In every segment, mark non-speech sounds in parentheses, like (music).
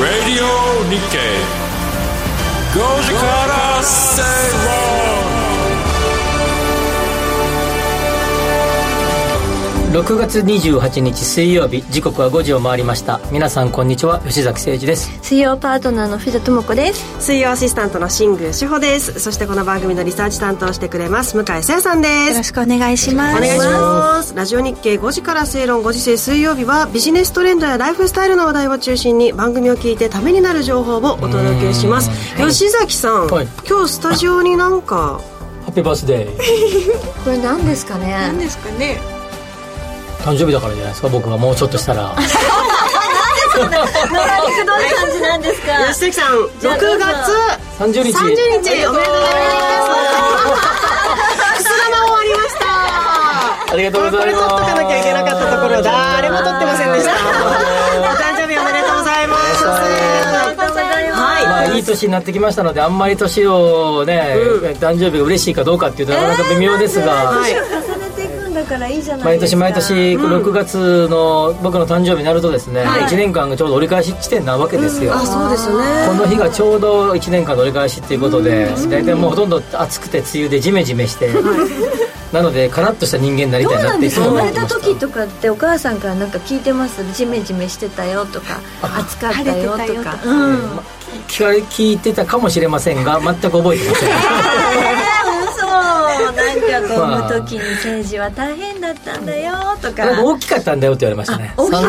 Radio Nikkei 6月28日水曜日時刻は5時を回りました。皆さんこんにちは。吉崎誠二です。水曜パートナーの藤田智子です。水曜アシスタントの新宮志保です。そしてこの番組のリサーチ担当してくれます向井沙耶さんです。よろしくお願いします。お願いします。ラジオ日経5時から正論5時制水曜日はビジネストレンドやライフスタイルの話題を中心に番組を聞いてためになる情報をお届けします。吉崎さん、はい。今日スタジオになんかハッピーバースデー。(laughs) これ何ですかね。何ですかね誕生日だからじゃないですか僕がもうちょっとしたら。(laughs) 野良肉どういう感じなんですか？吉崎さん6月？30日。30日。おめでとうございます。くす玉終わりましたありがとうございます。これ取っとかなきゃいけなかったところ誰も取ってませんでした。(laughs) お誕生日おめでとうございます。ますはい、まあいい年になってきましたのであんまり年をね、誕生日が嬉しいかどうかっていうとなかなか微妙ですが、からいいじゃない毎年毎年6月の僕の誕生日になるとですね、1年間がちょうど折り返し地点なわけですよ、あそうですよね。この日がちょうど1年間の折り返しっていうことで大体もうほとんど暑くて梅雨でジメジメして、なのでカラッとした人間になりたいなってい生まれ思ってましたた時とかってお母さんからなんか聞いてます？ジメジメしてたよとか暑かったよとか。うん。聞かれ聞いてたかもしれませんが全く覚えてません。嘘 (laughs) なんかこう産む時に政治は大変だったんだよとか大きかったんだよって言われましたね。あ大きかった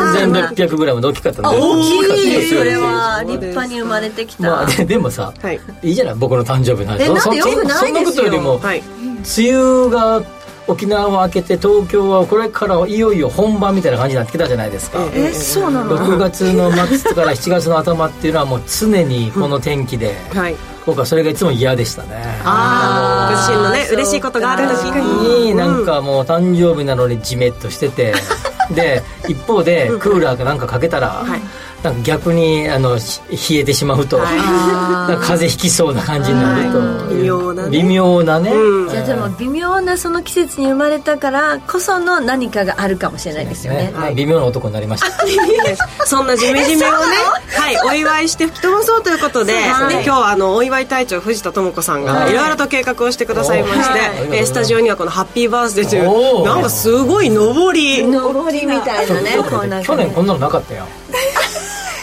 3600グラムで大きかったんだよ。大きい。ですよ。それは立派に生まれてきた、まあででもさ、はい。いいじゃない僕の誕生日なんえなんでよくないそんなことよりも、はい。梅雨が沖縄を明けて東京はこれからいよいよ本番みたいな感じになってきたじゃないですか、えそうなの？6月の末から7月の頭っていうのはもう常にこの天気で、はい。僕はそれがいつも嫌でしたね。ああご自身のね嬉しいことがある時に。なんかもう誕生日なのにジメッとしてて。(laughs) で一方でクーラーかなんかかけたら、なんか逆にあのし冷えてしまうと、なんか風邪ひきそうな感じになると、はい微妙なね。微妙なね、うん。じゃあでも微妙なその季節に生まれたからこその何かがあるかもしれないですよね。ね。まあ微妙な男になりました。そんなジメジメをね、(laughs) はい、お祝いして吹き飛ばそうということで、はいで今日はあのお祝い隊長藤田智子さんがはい。いろいろと計画をしてくださいまして、はいえースタジオにはこの「ハッピーバースデー」というなんかすごい上り。上りみたいなね去年こんなのなかったよ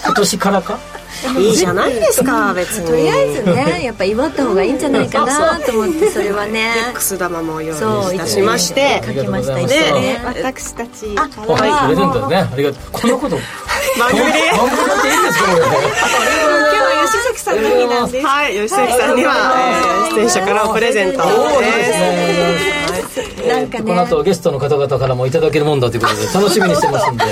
今年からか？(laughs) いいじゃないですか別に。とりあえずねやっぱ祝った方がいいんじゃないかなと思ってそれはね。くす玉も用そう意いたしまして。書きましたね私たちからはいはプレゼントね。ありがとう。このこと。番組で番組でいいんですかこれ今日は吉崎さんの日なんです。はい吉崎さんには、えー出演者からのプレゼントでですねなんかね。この後ゲストの方々からもいただけるもんだということで楽しみにしてますんで。は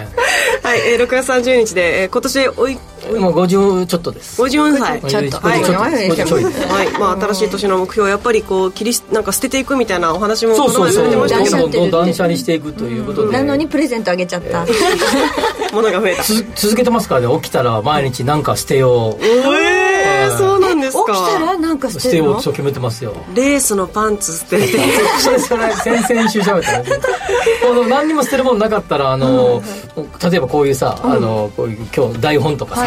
い。すはい、えー、6月30日で、えー今年おいもう50ちょっとです。54歳。ちょっと。はい。ちょっと。50ちょい。ですはい。まあ、新しい年の目標やっぱりこう切りすなんか捨てていくみたいなお話もそうそうそう。この前されてましたけど。どんどんどん断捨離していくということで。なのにプレゼントあげちゃった。(laughs) ものが増えた。つ続けてますからね？起きたら毎日何か捨てよう。えー、そうなんです起かきたらなんか捨してるの？てようと決めてますよレースのパンツ捨てて。それそれ先々週喋った。ねあの何にも捨てるものなかったらあの、例えばこういうさ、あのこういう今日台本とかさ、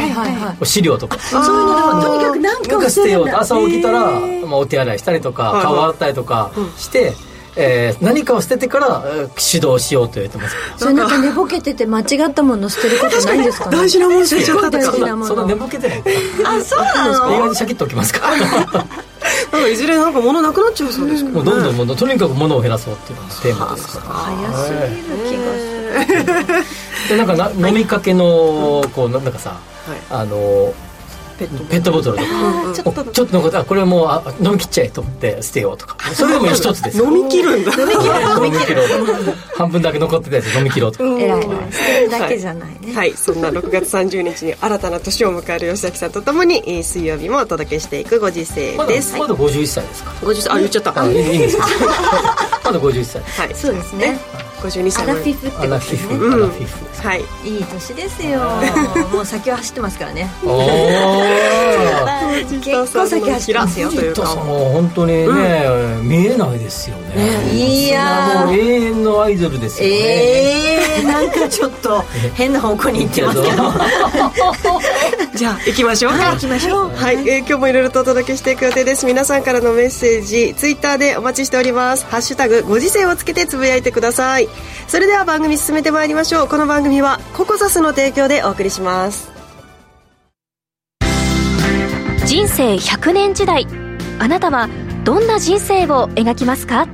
資料とか。そういうのでもとにかくなんか捨てよう朝起きたら、まあ、お手洗いしたりとかはい顔洗ったりとかして、えー何かを捨ててからえー指導しようと言ってます。そ (laughs) れなんか寝ぼけてて間違ったもの捨てることないんですかね？(laughs) 大事なもの捨てちゃったとか。すごい大事なもそんな寝のぼけてない。あそうな意の外にシャキッと起きますか？(laughs) なんかいずれなんか物なくなっちゃうそうですけどもうどんどんどんどんとにかく物を減らそうっていうのがテーマですから。早すぎる気がする。でなんかな、飲みかけのこうななんかさ、あのペットペットボトルとか。ちょっと。おちょっと残ってあこれもうあ飲み切っちゃえと思って捨てようとか。それでも一つです。よ飲み切るんだ。飲み切飲み切ろう半分だけ残ってたやつ飲み切ろうと。か偉い。ね捨てるだけじゃないね。はい。そんな6月30日に新たな年を迎える吉崎さんとともにえー水曜日もお届けしていくご時世です。まだ51歳ですか？50歳あ言っちゃった。あいいんですか？(laughs) まだ51歳はい。そうですね。52歳アラフィフってアラことですね。フィフ、アラフィフはい。い。い年ですよ。(laughs) もう先は走ってますからね。(laughs) おお結構先走ってますよ。とい。う藤田さか。んも本当にね、見えないですよね。いやー。もう永遠のアイドルですよね、えー、なんかちょっと変な方向に行ってますけど (laughs) じゃあ行きましょう。かはい。行きましょう。はい、えー今日もいろいろとお届けしていく予定です皆さんからのメッセージツイッターでお待ちしております。ハッシュタグご時世をつけてつぶやいてください。それでは番組進めてまいりましょう。この番組はココザスの提供でお送りします。人生100年時代。あなたはどんな人生を描きますか？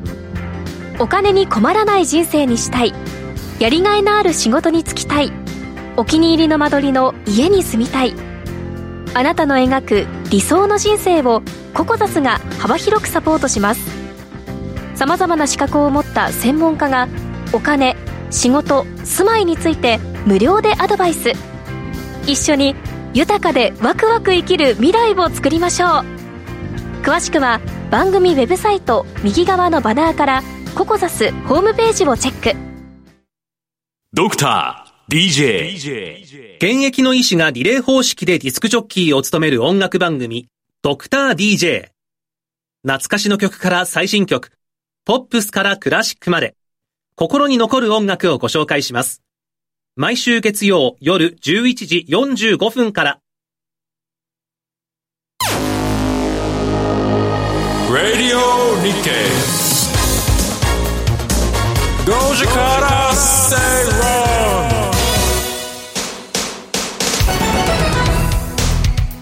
お金に困らない人生にしたい。やりがいのある仕事に就きたい。お気に入りの間取りの家に住みたいあなたの描く理想の人生をココザスが幅広くサポートします。さまざまな資格を持った専門家がお金仕事住まいについて無料でアドバイス。一緒に豊かでワクワク生きる未来を作りましょう。詳しくは番組ウェブサイト右側のバナーからココザスホームページをチェック。ドクター DJ 現役の医師がリレー方式でディスクジョッキーを務める音楽番組、ドクター DJ。懐かしの曲から最新曲、ポップスからクラシックまで、心に残る音楽をご紹介します。毎週月曜夜11時45分から。Radio Nikkei 5時から正論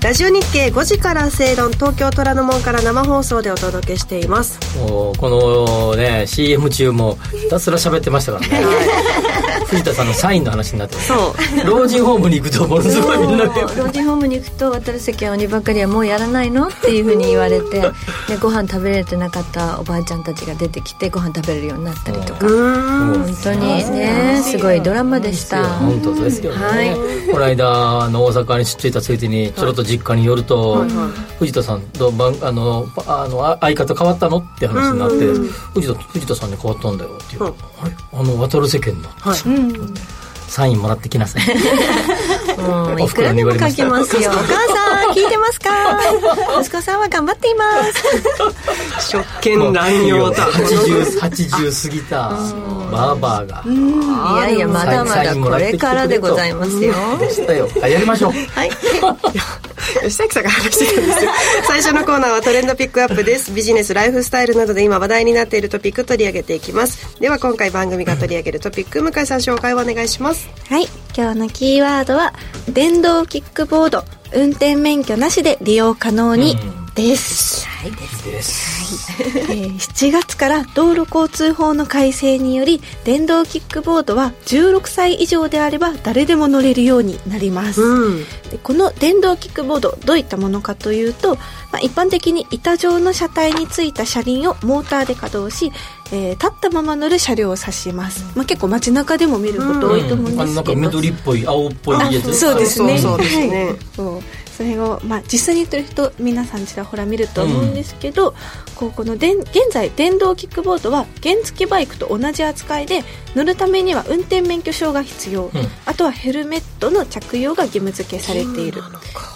ラジオ日経5時から正論東京虎ノ門から生放送でお届けしています。もうこのね CM 中もひたすら喋ってましたからね。藤田さんのサインの話になってそう。老人ホームに行くとものすごいみんなで老人ホームに行くと渡る席は鬼ばっかりはもうやらないのっていうふうに言われて (laughs) でご飯食べれてなかったおばあちゃんたちが出てきてご飯食べれるようになったりとか。本当にねすごいドラマでした。本当ですよね、はい。この間あの大阪に出張いたついでにちょろっと実家に寄ると、藤田さんどんあのああのあ相方変わったのって話になって、藤田藤田さんに変わったんだよって言う。と、あれ？あの渡る世間の、サインもらってきなさい。もういくらでも書きますよ。お母さん聞いてますか？(laughs) 息子さんは頑張っています。職権乱用だ 80, 80過ぎたバーバーが、いやいやまだまだこれからでございますよ。でしたよ。あやりましょう。はい (laughs) (laughs) 吉崎さんが話してたんですよ。(laughs) 最初のコーナーはトレンドピックアップです。ビジネスライフスタイルなどで今話題になっているトピック取り上げていきます。では今回番組が取り上げるトピック向井さん紹介をお願いします。はい。今日のキーワードは電動キックボード。運転免許なしで利用可能にです、です。えー7月から道路交通法の改正により電動キックボードは16歳以上であれば誰でも乗れるようになります、うん。でこの電動キックボードどういったものかというと、まあ、一般的に板状の車体についた車輪をモーターで稼働し、えー立ったまま乗る車両を指します、まあ、結構街中でも見ること多いと思うんあのなんかですけど、緑っぽい青っぽいやつ。あそうですね。そうそうですね。はいそうそれを、まあ、実際に言ってる人皆さんちらほら見ると思うんですけど、こうこのでん現在電動キックボードは原付バイクと同じ扱いで乗るためには運転免許証が必要、あとはヘルメットの着用が義務付けされている、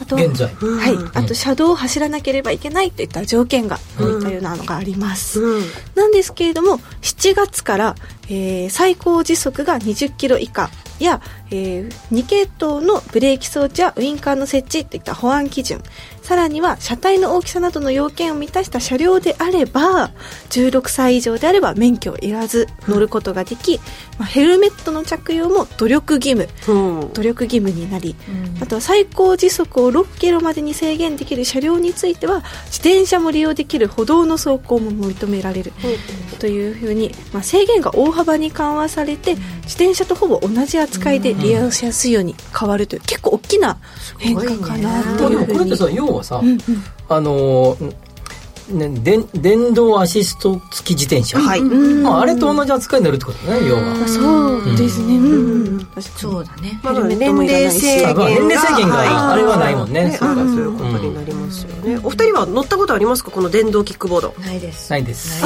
あとは現在。はい、あと車道を走らなければいけないといった条件がこういったようなのがあります、うん。なんですけれども7月から、えー最高時速が20キロ以下や、え2系統のブレーキ装置やウインカーの設置といった保安基準。さらには車体の大きさなどの要件を満たした車両であれば16歳以上であれば免許をいらず乗ることができ、まあ、ヘルメットの着用も努力義務。うん。努力義務になり、あとは最高時速を6キロまでに制限できる車両については自転車も利用できる歩道の走行も認められる、というふうに、まあ、制限が大幅に緩和されて自転車とほぼ同じ扱いで利用しやすいように変わるという結構大きな変化かなというふうにでもこれってさ要はさ、あのーね、で電動アシスト付き自転車、はい。まあ、あれと同じ扱いになるってことね要は。そうですね。うん。そうだね。まだ年齢制限が。年齢制限があれはないもんね。そうかそういうことになりますよね。お二人は乗ったことありますか？この電動キックボード。ないです。ないです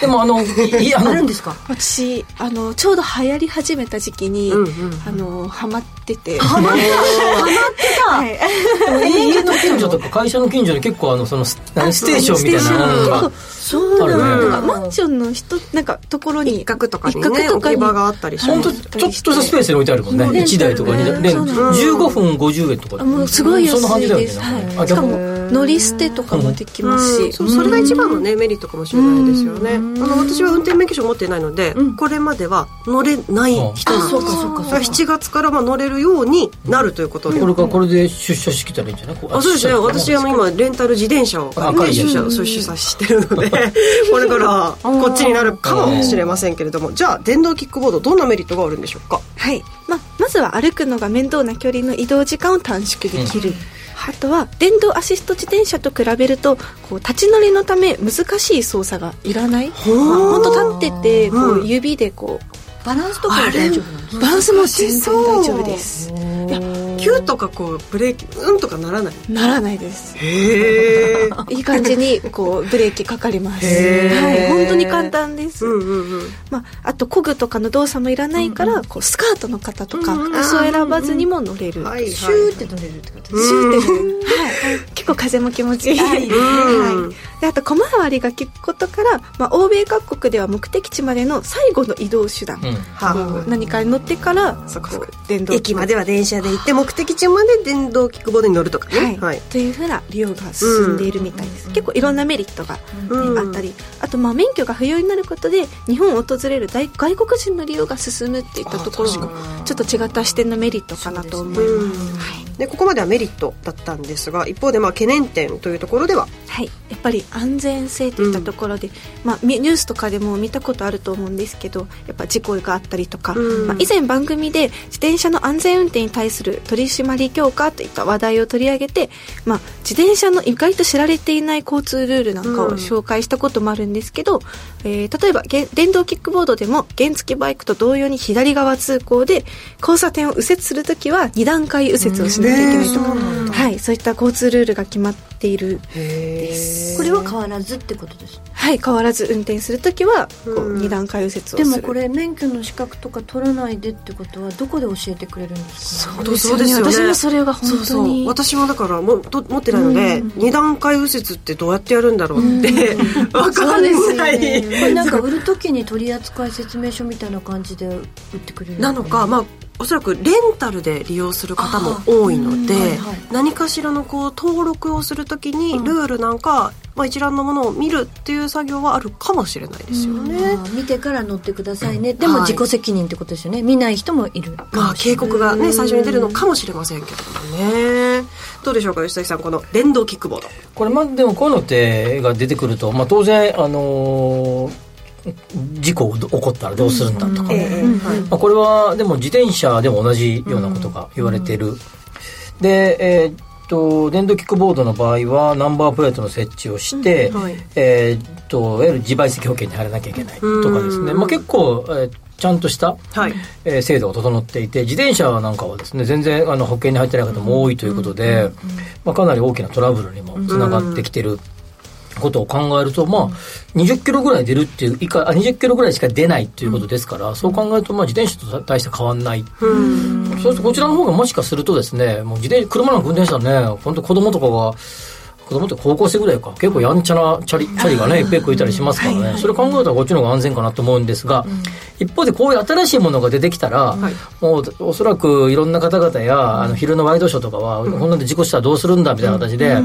でもあの (laughs) いあるんですか？私あのちょうど流行り始めた時期に、あのハマってて。ハマってた？(laughs) ハマってた、はい、家の近所とか会社の近所に結構あのそのステーションみたいなのがそうなんだ、マンションの人なんかところに一角とかにね置き場があったりし本当ちょっとしたスペースに置いてあるもんね。1台とか2台15分50円とかもうすごい安いです。しかも乗り捨てとかもできますし。それが一番のねメリットかもしれないですよね。あの私は運転免許証持ってないのでこれまでは乗れない人なんです。7月からまあ乗れるようになるということで。これからこれで出社してきたらいいんじゃない？あそうですね。私あの今レンタル自転車を出社出社してるので (laughs) これからこっちになるかもしれませんけれども。じゃあ電動キックボードどんなメリットがあるんでしょうか？はい。まあ、まずは歩くのが面倒な距離の移動時間を短縮できる、うんあとは電動アシスト自転車と比べるとこう立ち乗りのため難しい操作がいらない。本当立っててこう指でこうバランスとかは大丈夫なんですか？バランスも全然大丈夫です。いやキューとかこうブレーキうんとかならない？ならないです。へえいい感じにこうブレーキかかります。はい本当に簡単です、うんうんうん、まあ、あとこぐとかの動作もいらないから、うんうん、こうスカートの方とか服を選ばずにも乗れる、はい、シューって乗れるってことですシューって乗れる、はい、結構風も気持ちいい、はい、であと小回りが利くことから、まあ、欧米各国では目的地までの最後の移動手段、うん、何かに乗ってから電動駅までは電車で行って目的地まで電動キックボードに乗るとかね、はい。はい、というふうな利用が進んでいるみたいです、うん、結構いろんなメリットが、ねうん、あったり。あとまあ免許が不要になることで日本を訪れる外国人の利用が進むっていったところもちょっと違った視点のメリットかなと思います、はい、でここまではメリットだったんですが一方でまあ懸念点というところでは。はい。やっぱり安全性といったところで、うん、まあ、ニュースとかでも見たことあると思うんですけどやっぱ事故があったりとか、うん、まあ、以前番組で自転車の安全運転に対する取り締まり強化といった話題を取り上げて、まあ、自転車の意外と知られていない交通ルールなんかを紹介したこともあるんですけど、うん、えー、例えば電動キックボードでも原付バイクと同様に左側通行で交差点を右折するときは2段階右折をしなきゃいけないと。か、はい、そういった交通ルールが決まっている。ですこれは変わらずってことです。はい変わらず運転するときはこう2段階右折をする。でもこれ免許の資格とか取らないでってことはどこで教えてくれるんですか、ね、そうですよね。私もそれが本当に。私もだからもと持ってないので、うん、2段階右折ってどうやってやるんだろうって、うん、(laughs) 分かんない、ね、これなんか売る時に取扱説明書みたいな感じで売ってくれるなのかまあおそらくレンタルで利用する方も多いので、はいはい、何かしらのこう登録をするときにルールなんか、まあ、一覧のものを見るっていう作業はあるかもしれないですよね、見てから乗ってくださいね、でも自己責任ってことですよね、見ない人もいるまあ警告がね最初に出るのかもしれませんけどもね。どうでしょうか吉崎さんこの電動キックボード。これまあでもこういうのってが出てくると、まあ、当然あのー事故起こったらどうするんだとかね、まあ、これはでも自転車でも同じようなことが言われている、で、えー、っと電動キックボードの場合はナンバープレートの設置をして、はい、えー、っといわゆる自賠責保険に入らなきゃいけないとかですね、まあ、結構、えーちゃんとした、はい。えー、制度が整っていて自転車なんかはですね全然あの保険に入ってない方も多いということで、まあ、かなり大きなトラブルにもつながってきてることを考えると、まあ、20キロぐらい出るっていう、以下、あ20キロぐらいしか出ないっていうことですから、そう考えると、まあ、自転車と大して変わんない。そうすると、こちらの方がもしかするとですね、もう自転車、車なんか運転したらね、本当子供とかが、子供って高校生ぐらいか。結構やんちゃなチャリチャリがね結構いたりしますからね、それ考えたらこっちの方が安全かなと思うんですが、一方でこういう新しいものが出てきたら、もうおそらくいろんな方々やあの昼のワイドショーとかは、こんなんで事故したらどうするんだみたいな形で、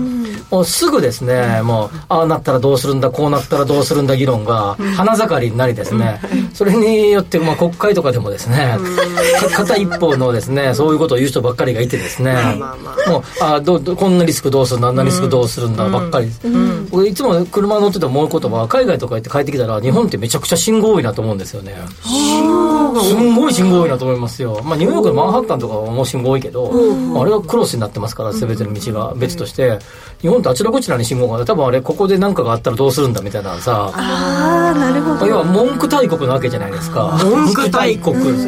もうすぐですねもうああなったらどうするんだこうなったらどうするんだ議論が花盛りになりですね、それによって、まあ、国会とかでもですね、片一方のですねそういうことを言う人ばっかりがいてですね、もうあどどこんなリスクどうするんだあんなリスクどうするんだばっかり、僕いつも車乗ってて思うことは海外とか行って帰ってきたら日本ってめちゃくちゃ信号多いなと思うんですよね。信号すんごい信号多いなと思いますよ、まあ、ニューヨークのマンハッタンとかはもう信号多いけど、まあ、あれはクロスになってますから全ての道が別として、日本ってあちらこちらに信号がある多分あれここで何かがあったらどうするんだみたいなさ。ああなるほど。要は文句大国なわけじゃないですか。文句大国。です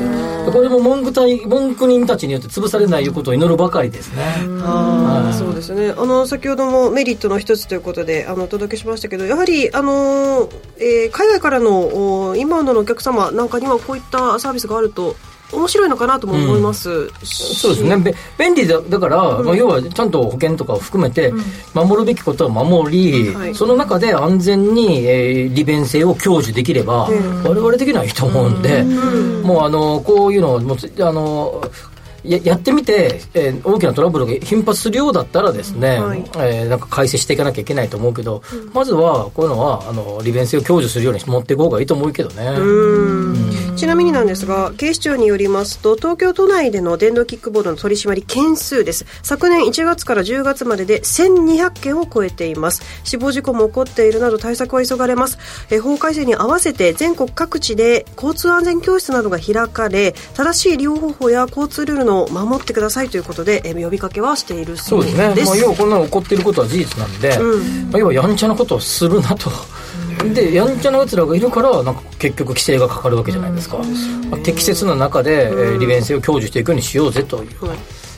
これも文句大文句人たちによって潰されないことを祈るばかりですね。あ、そうですね。あの先ほどもメリットの一つということであのお届けしましたけどやはりあの、えー、海外からの今のお客様なんかにはこういったサービスがあると面白いのかなとも思います、うん、そうですね。便利だだから、うん、まあ、要はちゃんと保険とかを含めて守るべきことは守り、うん、その中で安全に、えー、利便性を享受できれば、我々的にはいいと思うんで、もうあのこういうのもあのややってみて、えー、大きなトラブルが頻発するようだったらですね、はい、えー、なんか改正していかなきゃいけないと思うけど、うん、まずはこういうのはあの利便性を享受するように持っていく方がいいと思うけどね。ちなみになんですが警視庁によりますと東京都内での電動キックボードの取り締まり件数です。昨年1月から10月までで1200件を超えています。死亡事故も起こっているなど対策は急がれます、えー、法改正に合わせて全国各地で交通安全教室などが開かれ正しい利用方法や交通ルールのの守ってくださいということで、えー、呼びかけはしているそうです。ね、まあ、要はこんなの起こっていることは事実なんで、うん、まあ、要はやんちゃなことをするなと。でやんちゃなやつらがいるからなんか結局規制がかかるわけじゃないですか、うん。まあ、適切な中で、利便性を享受していくようにしようぜという、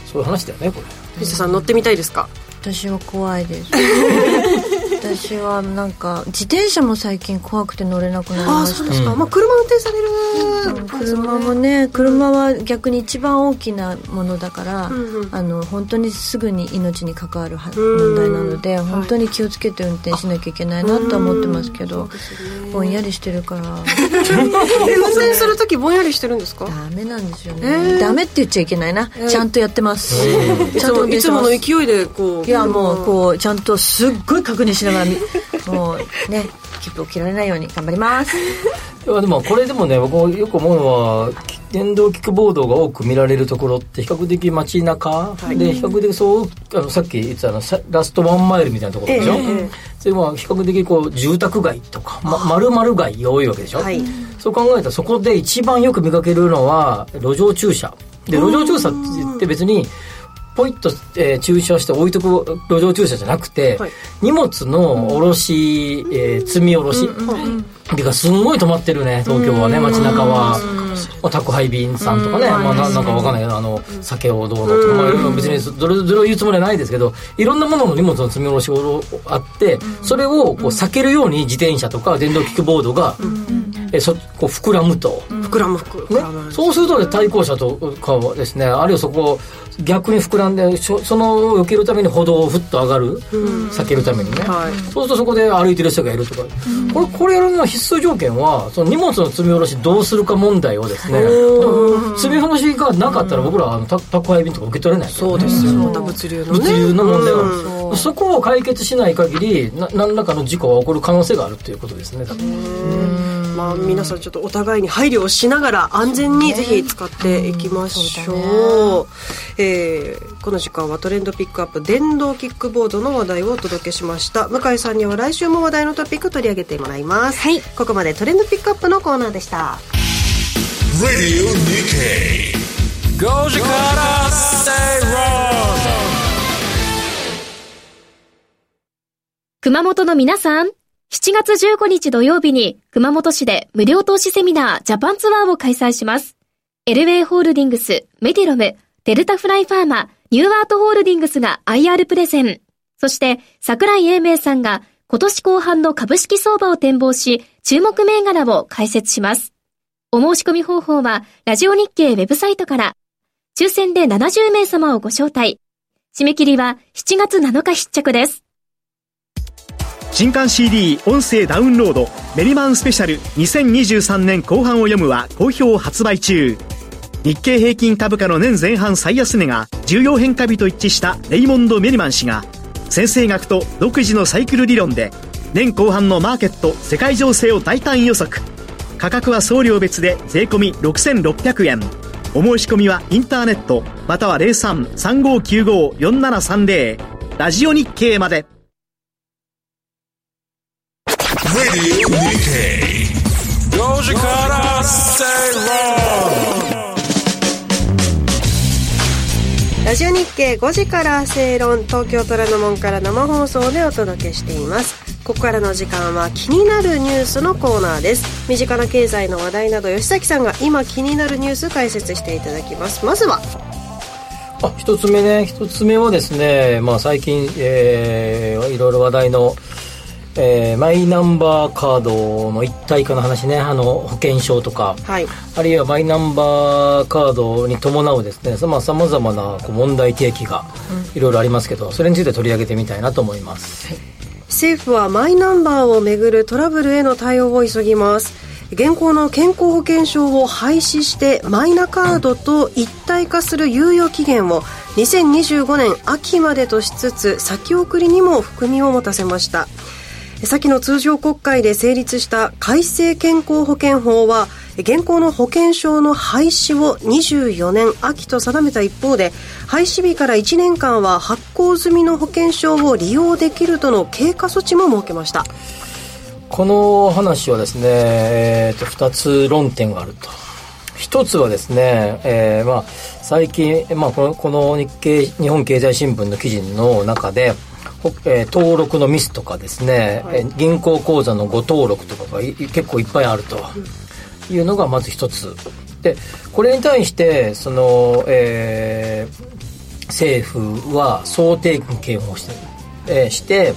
そういう話だよねこれ。藤田さん乗ってみたいですか？私は怖いです (laughs) 私はなんか自転車も最近怖くて乗れなくなりました。あそうですか、まあ、車運転される、車もね車は逆に一番大きなものだから、うんうん、あの本当にすぐに命に関わる問題なので、本当に気をつけて運転しなきゃいけないなとは思ってますけど、ぼんやりしてるから。(laughs) 運転する時ぼんやりしてるんですか？ダメなんですよね、えー、ダメって言っちゃいけないな、ちゃんとやってます、ちゃんといつもの勢いでこう。いやもうこうちゃんとすっごい確認しながらもうね切符を切られないように頑張ります。でもこれでもね僕よく思うのは電動キックボードが多く見られるところって比較的街中、はい、で比較的そうあのさっき言ってたのラストワンマイルみたいなところでしょ、えー、それは比較的こう住宅街とか、ま、丸々街多いわけでしょ、はい、そう考えたらそこで一番よく見かけるのは路上駐車。で路上駐車って別にポイッと、えー、駐車して置いとく路上駐車じゃなくて、はい、荷物の卸、うん、えー、積み下ろし、うんがすんごい止まってるね東京はね街中は、まあ、宅配便さんとかね、まあ、ななんかわかんないけどあの酒をどうのとか、まあ、別にそれそれを言うつもりはないですけどいろんなものの荷物の積み下ろしがあってそれをこう避けるように自転車とか電動キックボードが、えそこう膨らむと、膨らむ膨らむ、ね、そうすると、ね、対向車とかはですねあるいはそこ逆に膨らんでその避けるために歩道をふっと上がる、うん、避けるためにね、はい、そうするとそこで歩いてる人がいるとか、うん、これこれのは必須条件はその荷物の積み下ろしどうするか問題をですね積み下ろしがなかったら僕らはあの宅配便とか受け取れない、ね、そうですよ、また物流の、ね、物流の問題がある、そこを解決しない限りな何らかの事故が起こる可能性があるということですね。まあ、皆さんちょっとお互いに配慮をしながら安全にぜひ使っていきましょう,、うね、えー、この時間はトレンドピックアップ電動キックボードの話題をお届けしました。向井さんには来週も話題のトピック取り上げてもらいます、はい、ここまでトレンドピックアップのコーナーでした。熊本の皆さん7月15日土曜日に熊本市で無料投資セミナージャパンツアーを開催します。エルウェイホールディングス、メディロム、デルタフライファーマ、ニューアートホールディングスが IR プレゼン。そして桜井英明さんが今年後半の株式相場を展望し、注目銘柄を解説します。お申し込み方法は、ラジオ日経ウェブサイトから、抽選で70名様をご招待。締め切りは7月7日必着です。新刊 CD 音声ダウンロードメリマンスペシャル2023年後半を読むは好評発売中。日経平均株価の年前半最安値が重要変化日と一致したレイモンド・メリマン氏が先生学と独自のサイクル理論で年後半のマーケット世界情勢を大胆予測。価格は送料別で税込6600円。お申し込みはインターネットまたは03-3595-4730ラジオ日経まで。ラジオ日経5時から正論東京虎ノ門から生放送でお届けしています。ここからの時間は気になるニュースのコーナーです。身近な経済の話題など吉崎さんが今気になるニュース解説していただきます。まずは。あ一つ目ね。一つ目はですね、まあ、最近、えー、いろいろ話題の、えー、マイナンバーカードの一体化の話ね。あの保険証とか、はい。あるいはマイナンバーカードに伴うですね。さまざ、まなこう問題提起がいろいろありますけど、それについて取り上げてみたいなと思います、政府はマイナンバーをめぐるトラブルへの対応を急ぎます。現行の健康保険証を廃止してマイナカードと一体化する猶予期限を2025年秋までとしつつ先送りにも含みを持たせました先の通常国会で成立した改正健康保険法は現行の保険証の廃止を24年秋と定めた一方で廃止日から1年間は発行済みの保険証を利用できるとの経過措置も設けました。この話はですね、えー、と2つ論点があると。一つはですね、えーまあ、最近、まあ、このこの日経日本経済新聞の記事の中で、えー登録のミスとかですね、えー銀行口座の誤登録とかがい結構いっぱいあるというのがまず一つ。でこれに対してその、えー政府は想定権をして,、えーして、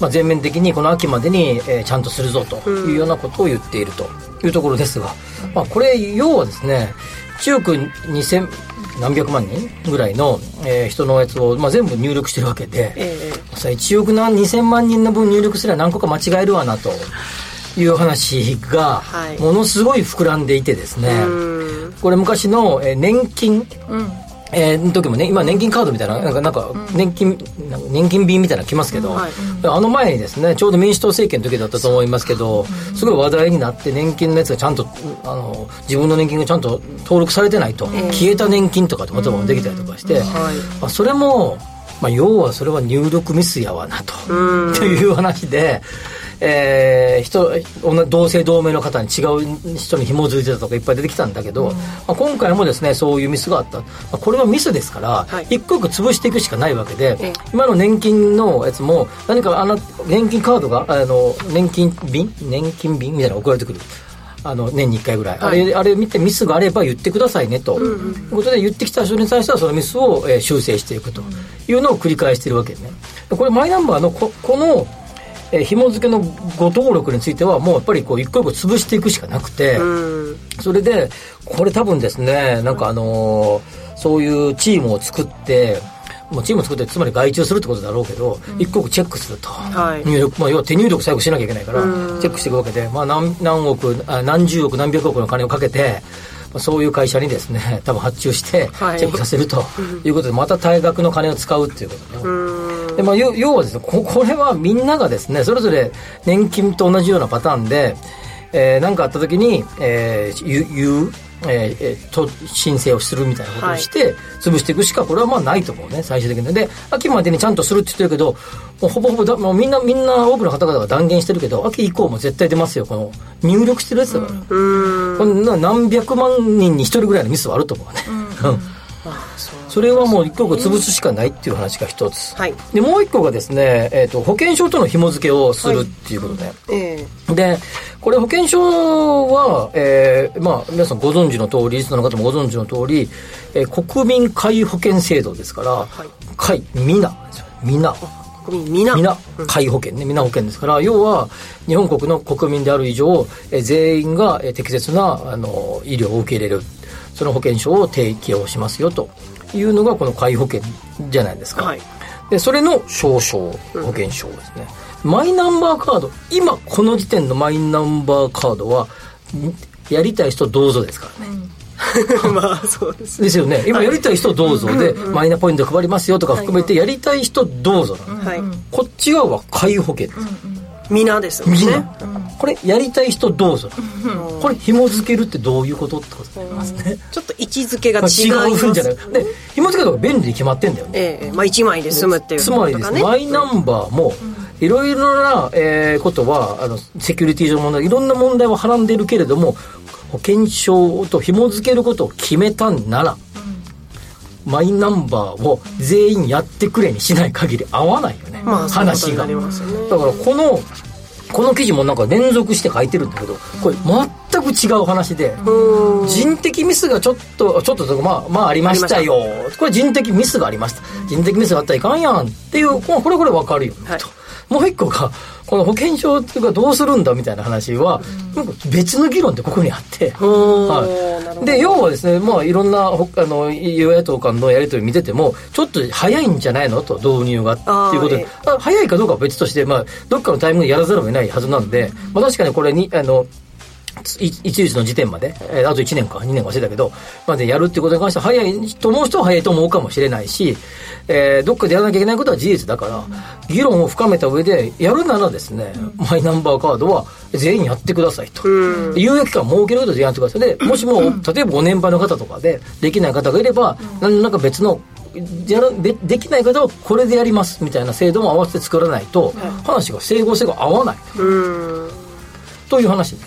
まあ、全面的にこの秋までに、えーちゃんとするぞというようなことを言っているというところですが、まあ、これ要はですね1億2000何百万人ぐらいの、えー人のやつを、まあ、全部入力してるわけで、えさ1億何2000万人の分入力すれば何個か間違えるわなという話がはい。ものすごい膨らんでいてですね、うん。これ昔の、えー年金、えーの時もね今年金カードみたいななんかなんか年金、なんか年金便みたいなの来ますけど、はい。あの前にですねちょうど民主党政権の時だったと思いますけどすごい話題になって年金のやつがちゃんとあの自分の年金がちゃんと登録されてないと、消えた年金とかって言葉もできたりとかして、まあ、それも、まあ、要はそれは入力ミスやわなと、という話で。えー人同同姓同名の方に違う人に紐づいてたとかいっぱい出てきたんだけど、まあ、今回もですねそういうミスがあった、まあ、これはミスですから、はい。一個一個潰していくしかないわけで、ええ。今の年金のやつも何かあの年金カードがあの年金便？年金便みたいなの送られてくる。あの年に1回ぐらい、あれあれ見てミスがあれば言ってくださいねと、いうことで言ってきた人に対してはそのミスを、えー修正していくというのを繰り返しているわけね。これマイナンバーのここのえー紐付けのご登録についてはもうやっぱりこう一個一個潰していくしかなくて、うん。それでこれ多分ですねなんかあのーそういうチームを作ってもうチームを作ってつまり外注するってことだろうけど、一個一個チェックすると、はい。入力まあ、要は手入力最後しなきゃいけないから、チェックしていくわけで、まあ、何何億あ何十億何百億の金をかけてまあそういう会社にですね (laughs) 多分発注してチはい。ェックさせるということで、また大額の金を使うっていうことね、でまあ、要要はですねここれはみんながですねそれぞれ年金と同じようなパターンでえー、かあった時に、えー、言うえーえーと申請をするみたいなことをして、潰していくしかこれはまあないと思うね最終的に。で秋までにちゃんとするって言ってるけどもうほぼほぼだもうみんなみんな多くの方々が断言してるけど秋以降も絶対出ますよこの入力してるやつだから、こんな何百万人に一人ぐらいのミスはあると思うね、うんそれはもう一個潰すしかないっていう話が一つ、はい。でもう一個がですね、えー、と保険証との紐付けをするっていうことで、ええ。でこれ保険証は、えーまあ、皆さんご存知の通りリスナーの方もご存知の通り、えー国民皆保険制度ですから、皆皆。皆国民皆。皆。皆保険ね。皆保険ですから要は日本国の国民である以上、えー全員が、えー適切なあの医療を受け入れるその保険証を提供しますよというのがこの皆保険じゃないですか、はい。でそれの証書保険証ですね、マイナンバーカード。今この時点のマイナンバーカードはんやりたい人どうぞですからね、(laughs) まあそうですですよね。今やりたい人どうぞ。で、マイナポイント配りますよとか含めてやりたい人どうぞ。はいこっち側は皆保険です、皆ですもんこれやりたい人どうぞ、これ紐付けるってどういうことってことになりますね、ちょっと位置づけがまあ違います違うんじゃない。で紐付けとか便利に決まってんだよね。ええまあ1枚で済むっていうつまりですね、マイナンバーもいろいろな、えーことはあのセキュリティ上の問題いろんな問題ははらんでいるけれども保険証と紐付けることを決めたんなら、マイナンバーを全員やってくれにしない限り合わないよね、まあ話が、ねだからこのこの記事もなんか連続して書いてるんだけどこれ全く違う話で人的ミスがちょっとちょっとまあまあありましたよ。これ人的ミスがありました。人的ミスがあったらいかんやんっていうこれこれ分かるよね、はい。と。もう一個がこの保険証っていうかどうするんだみたいな話は、なんか別の議論ってここにあって、はい、で要はですねまあいろんなほあの与野党間のやり取り見ててもちょっと早いんじゃないのと導入がっていうことで早いかどうかは別として、まあ、どっかのタイミングでやらざるを得ないはずなんで、まあ、確かにこれにあのい一日の時点まで、えーあと1年か。2年か忘れたけど、までやるっていうことに関しては早いと思う人は早いと思うかもしれないし、えーどっかでやらなきゃいけないことは事実だから、議論を深めた上で、やるならですね、マイナンバーカードは全員やってくださいと。で猶予期間設けることでやってください。で、もしも、例えばご年配の方とかで、できない方がいれば、なんなんか別のやらでできない方はこれでやりますみたいな制度も合わせて作らないと、話が整合性が合わない。という話ね、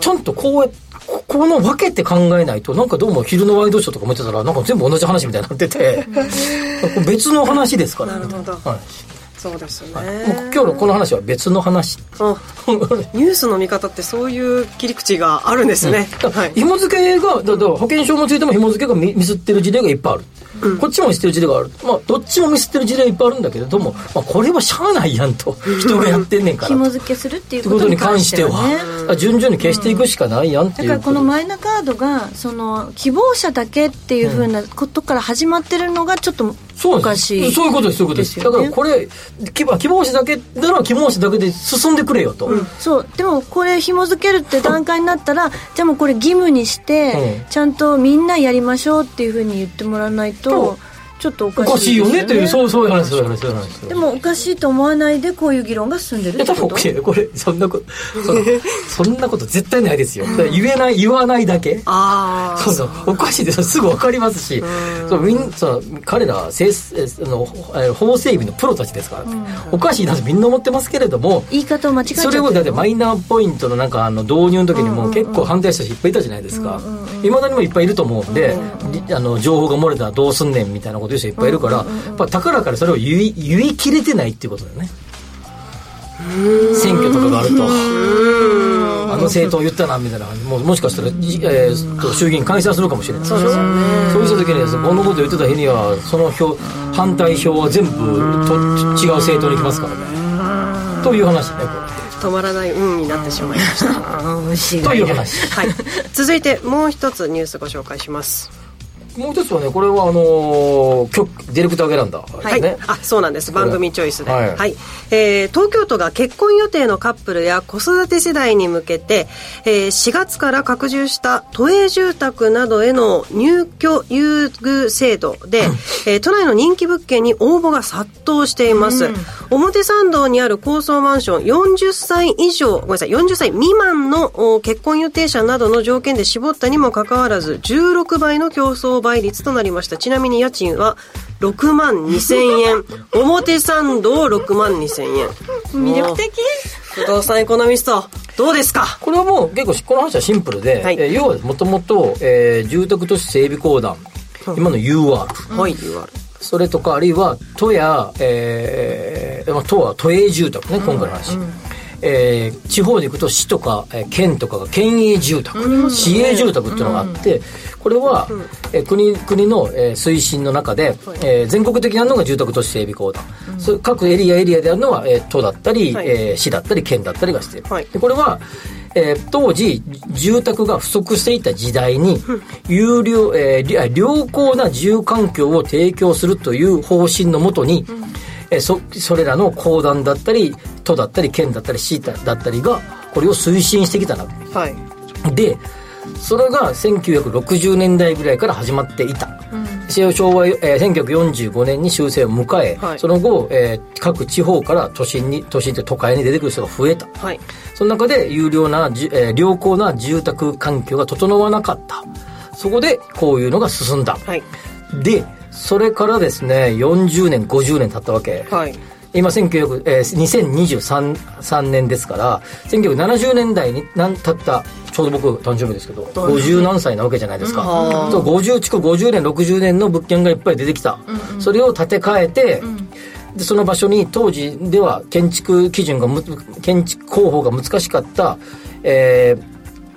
ちゃんとこうやここの分けて考えないとなんかどうも昼のワイドショーとか見てたらなんか全部同じ話みたいになってて (laughs) 別の話ですから、なるほど。はいそうですよもうね今日のこの話は別の話。あニュースの見方ってそういう切り口があるんですね、だからはい。紐付けがだ保険証についても紐付けがミミスってる事例がいっぱいある、こっちもミスってる事例がある。まあどっちもミスってる事例がいっぱいあるんだけれども、まあ、これはしゃあないやんと。(laughs) 人がやってんねんから。紐と付けするっていうこととに関しててははね順々に消していくしかないやんってだからいうこのマイナカードがその希望者だけっていうふうなことから始まってるのがちょっとおそうです。かしいそういうことですそういうことです。ですよね。だからこれ希望希望者だけなら希望者だけで進んでくれよと、そう。でもこれ紐付けるって段階になったらじゃあもうこれ義務にして、うん。ちゃんとみんなやりましょうっていうふうに言ってもらわないとちょっとおおかしいかしいよね。っていううそうそういう話そういう話そういう話。でもおかしいと思わないでこういう議論が進んでるってこと？分これそんなこ (laughs) とそんなこと絶対ないですよ、言えない言わないだけ。ああそうそう。おかしいですすぐ分かりますし、そうみんその彼らはせいえあのえ法整備のプロたちですから、おかしいなとみんな思ってますけれども言い方を間違えそれをだってマイイナーポイントのなんかあの導入の時にも結構反対した人いっぱいいたじゃないですか。いまだにもいっぱいいると思うんで、りあの情報が漏れたらどうすんねんみたいなこと言う人いっぱいいるから、やっぱ高らからそれを言い言い切れてないっていうことだよね。選挙とかがあると。あの政党言ったなみたいなもうもしかしたら、じえーと衆議院解散するかもしれない。そうですそういう時にですねこのこと言ってた日にはその票反対票は全部と違う政党に行きますからね。という話ねこ止まらない運になってしまいました。れ (laughs) という話。はい。続いてもう一つニュースご紹介しますもう一つはねこれはあのー局ディレクターが選んだ、はい、ね。あそうなんです。番組チョイスで、ははい。いえー東京都が結婚予定のカップルや子育て世代に向けて、えー4月から拡充した都営住宅などへの入居優遇制度で、えー都内の人気物件に応募が殺到しています、表参道にある高層マンション40歳以上ごめんなさい40歳未満のお結婚予定者などの条件で絞ったにもかかわらず16倍の競争倍率となりました。ちなみに家賃は6万2000円。(laughs) 表参道6万2000円。魅力的。不動産エコノミスト。どうですか？これはもう結構この話はシンプルで、はい。えー要はもともとえー住宅都市整備公団。今の UR はい。UR それとかあるいは都や、えーまあ、都は都営住宅ね、今回の話、えー地方で行くと市とか、えー県とかが県営住宅、市営住宅っていうのがあって、これは、えー国国の、えー推進の中で、えー全国的なのが住宅都市整備公団、それ各エリアエリアであるのは、えー都だったり、はい。えー市だったり県だったりがしている、はい。でこれはえー当時住宅が不足していた時代に有料、えー良好な住環境を提供するという方針のもとに、えーそそれらの公団だったり都だったり県だったり市だったりがこれを推進してきたなはい。でそれが1960年代ぐらいから始まっていた、昭和、えー1945年に修正を迎え、はい。その後、えー各地方から都心に都心って都会に出てくる人が増えた。はい。その中で有料なえー良好な住宅環境が整わなかった。そこでこういうのが進んだ、はい。でそれからですね40年50年経ったわけ、はい。今1900、えー、2023 3年ですから1970年代になん経ったちょうど僕誕生日ですけど50何歳なわけじゃないですか、うん。そう50築50年60年の物件がいっぱい出てきた、それを建て替えて、でその場所に当時では建築基準がむ建築工法が難しかった、えー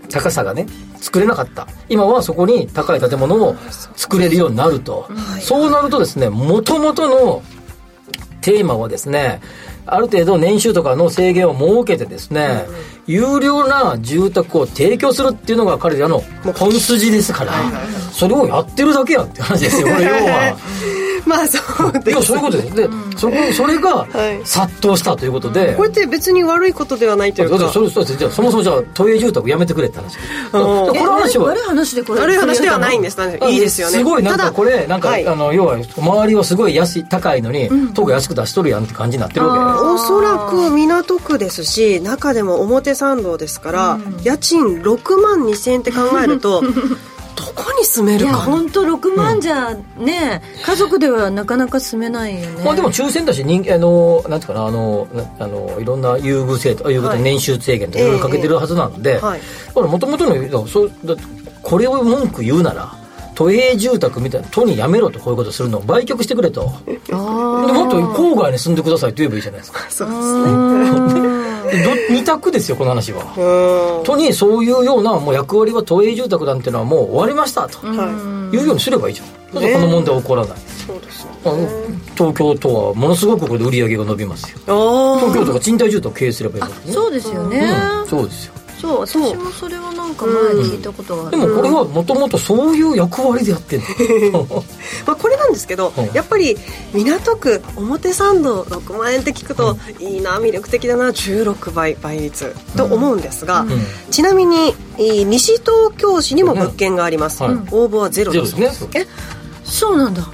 高さがね作れなかった。今はそこに高い建物を作れるようになると、そうなるとですねもともとのテーマはですねある程度年収とかの制限を設けてですね、有料な住宅を提供するっていうのが彼らの本筋ですから、それをやってるだけやんって話ですよ、(laughs) これ要は。まあそういや、ですそういうことです。で、そこ、それがはい。殺到したということで、これって別に悪いことではないというか。それそうですじゃあそもそもじゃあ都営住宅やめてくれって話。この話は悪い話でこれ？悪い話ではないんです。いいですよね。すごいなんただかこれなんか、はい。あの要は周りはすごい安い高いのに、都が安く出しとるやんって感じになってるわけおそらく港区ですし中でも表参道ですから、家賃6万2000円って考えると (laughs) どこに住めいやるか本当6万じゃね、家族ではなかなか住めないよね。まあでも抽選だし人あのなんていうかなあのなあのいろんな優遇制度優遇年収制限とかいろいろかけてるはずなんで、はい。もともとのそうだこれを文句言うなら都営住宅みたいな都にやめろとこういうことするのを売却してくれと。でもっと郊外に住んでくださいと言えばいいじゃないですか。そうですね。ど (laughs) 二択ですよこの話は。うん都にそういうようなもう役割は都営住宅なんていうのはもう終わりましたと。はい。うようにすればいいじゃん。だからこの問題は起こらない、いそうですよあの東京都はものすごくこれで売り上げが伸びますよ。あ東京都が賃貸住宅を経営すればいいわけね。そうですよね、うん。そうですよ。そう私もそれか前聞いたことがある、でもこれはもともとそういう役割でやってんの。(laughs) まあこれなんですけど、うん。やっぱり港区表参道6万円って聞くと、いいな魅力的だな16倍倍率と思うんですが、ちなみにえー西東京市にも物件があります、はい。応募はゼロです。ね。そう。なんだ、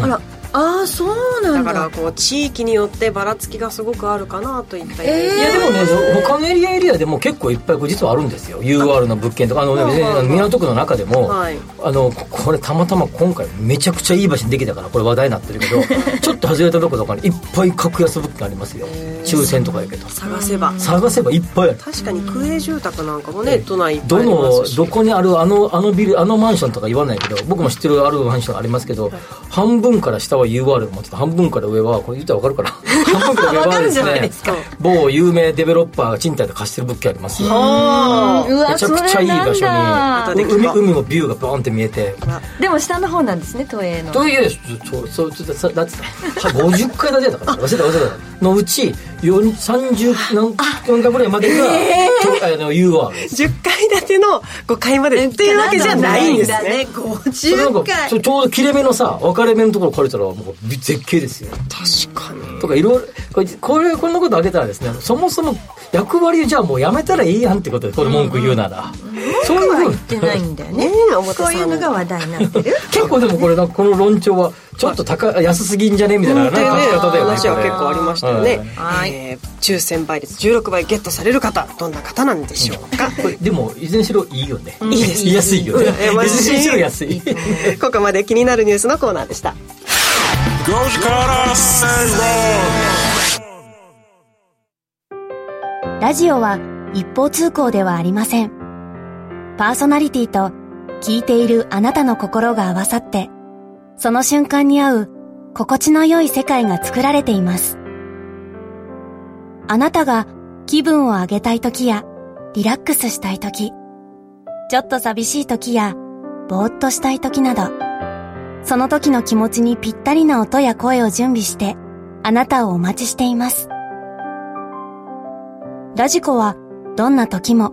あらああそうなんだ。だからこう地域によってばらつきがすごくあるかなといったイメージ。いやでもね他のエリアエリアでも結構いっぱいこれ実はあるんですよ。UR の物件とかあの、ね、港区の中でも、はい。あのここれたまたま今回めちゃくちゃいい場所にできたからこれ話題になってるけど (laughs) ちょっと外れたとことかにいっぱい格安物件ありますよ。抽選とかやけど探せば。探せばいっぱいある。確かに区営住宅なんかもね都内いっぱいどありまのすし。どこにあるあのあのビルあのマンションとか言わないけど僕も知ってるあるマンションありますけど、半分から下は UR が持ってて半分から上はこれ言ったら分かるかな (laughs) 半分から上はですね某有名デベロッパーが賃貸で貸してる物件ありますめちゃくちゃいい場所それなんだ。に海海もビューがバーンって見えて。でも下の方なんですね都営の。というそうそうだってさ50階建てだったから。忘れた忘れた。のうち4 30何何階ぐらいまでが、とあの UR です。10階建ての5階までっていうわけじゃないんですね。それなんかそれちょうど切れ目のさ分かれ目のところ借りたらもう絶景ですよ。確かに。とかいろいろこれこれこんなことあげたらですねそもそも役割をじゃあもうやめたらいいやんってことでこれ文句言うなら、そういうふうに言ってないんだよね。ねえ表こういうのが話題になってる。(laughs) 結構でもこれこの論調はちょっと高安すぎんじゃね？みたいなねなんか書き方だよね。話は結構ありましたよね、はい。えー抽選倍率16倍ゲットされる方どんな方なんでしょうか？でもいずれにしろいいよね、いいですね。(laughs) 安いよね。羨ましい。いずれにしろ安い。ここまで気になるニュースのコーナーでした。Goji Kara Say Roll. ラジオは一方通行ではありません。パーソナリティと聞いているあなたの心が合わさって、その瞬間に合う心地の良い世界が作られています。あなたが気分を上げたい時やリラックスしたい時、ちょっと寂しい時やぼーっとしたい時など、その時の気持ちにぴったりな音や声を準備して、あなたをお待ちしています。ラジコはどんな時も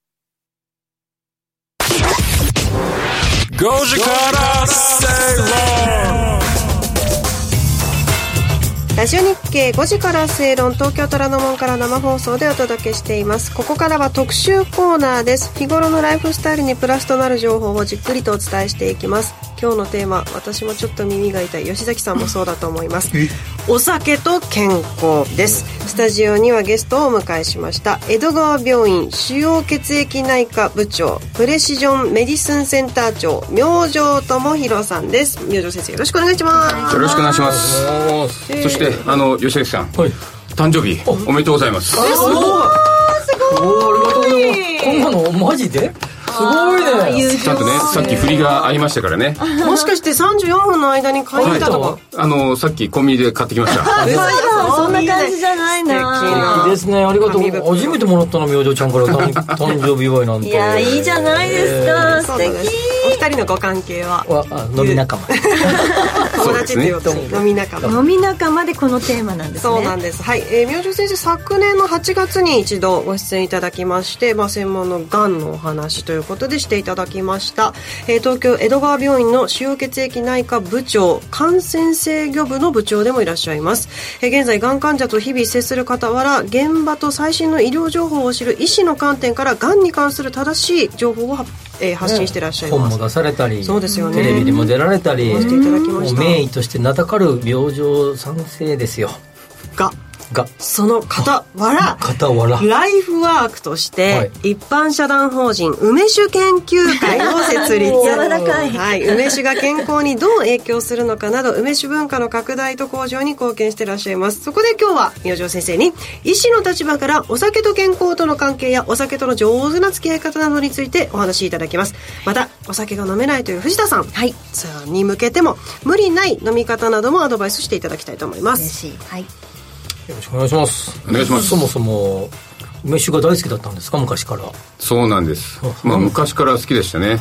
Goji Kara Say Roll. ラジオ日経5時から正論東京虎ノ門から生放送でお届けしています。ここからは特集コーナーです。日頃のライフスタイルにプラスとなる情報をじっくりとお伝えしていきます。今日のテーマ私もちょっと耳が痛い。吉崎さんもそうだと思います。お酒と健康です。スタジオにはゲストをお迎えしました。江戸川病院腫瘍血液内科部長プレシジョンメディスンセンター長明星智弘さんです。明星先生よろしくお願いします。よろしくお願いします。そしてあの吉崎さん、はい、誕生日お。めでとうございます。すごい。すごい。ありがとうございます。こんなのマジで？すごいね。ちゃんとねさっき振りがありましたからね。もしかして34分の間に買いに来たとか、あのさっきコンビニで買ってきました。そんな感じじゃないな。素敵ですね。ありがとう。初めてもらったの明星ちゃんから。誕生日祝いなんて。いやいいじゃないですか。素敵お二人のご関係は？飲み仲間。(laughs) 友達っていうと飲み仲間。飲み仲間でこのテーマなんですね。そうなんです。はい、えー、明星先生昨年の8月に一度ご出演いただきまして、まあ、専門のがんのお話ということでしていただきました、えー、東京江戸川病院の腫瘍血液内科部長感染制御部の部長でもいらっしゃいます、えー、現在がん患者と日々接する傍ら現場と最新の医療情報を知る医師の観点からがんに関する正しい情報を発えー、発信してらっしゃいます、本も出されたりそうですよ、ね、テレビにも出られたりしていただきました。名医として名高る病状賛成ですよが。がその傍ら傍ら。ライフワークとして、一般社団法人梅酒研究会を設立。(laughs) 柔らかい、はい、梅酒が健康にどう影響するのかなど梅酒文化の拡大と向上に貢献していらっしゃいます。そこで今日は明星先生に医師の立場からお酒と健康との関係やお酒との上手な付き合い方などについてお話しいただきます。またお酒が飲めないという藤田さん、はい、さんに向けても無理ない飲み方などもアドバイスしていただきたいと思います。嬉しい。はいよろしくお願いします。お願いします。そもそも梅酒が大好きだったんですか？昔から。そうなんです。まあ昔から好きでしたね。